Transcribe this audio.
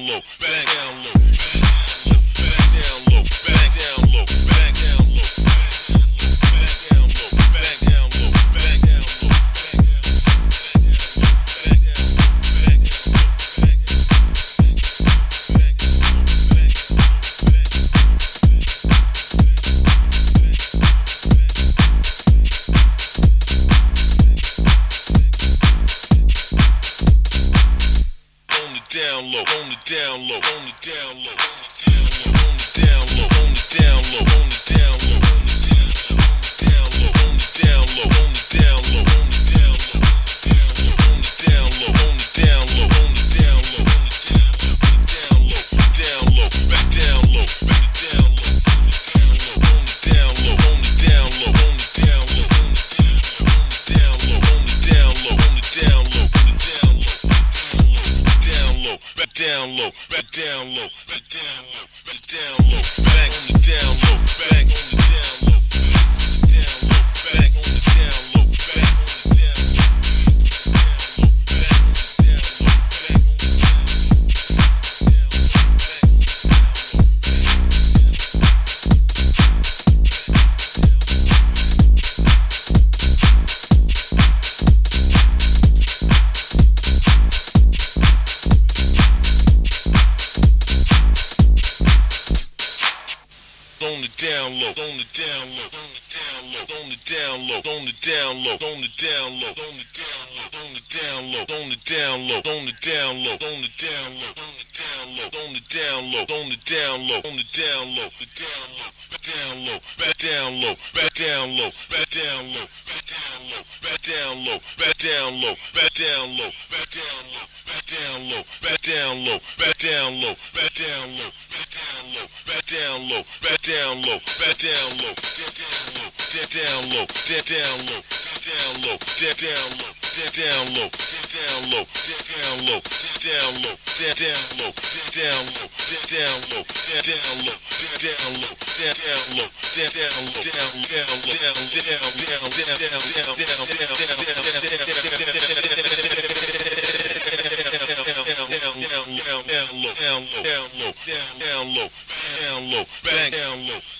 down low, back down low, back down low, back down low, back down down low, on the down low, on the down low, on the down low, on the down low, on the down low, on the down low, on the down low, on the down low, down low, back down low, back down low, back down low, back on the down low, back on the on the down low, on the down low, on the down low, on the down low, on the down low, on the down low, on the down low, on the down low, on the down low, on the down low, on the down low, on the down low, on the down low, on the down low, on the down low, the down low, down low, back down low, back down low, back down low, back down low, back down low, back down low, back down low, back down low, back down low, back down low, back down low, back down low, back down low, back down low, back down low, back down low, down low, down low, down low, down low, down low, down low, down low, down low, down low, down low, down low, down low, down low, down low, down low, down low, down down down down down down down down low, down low, back down low, down low, back down low.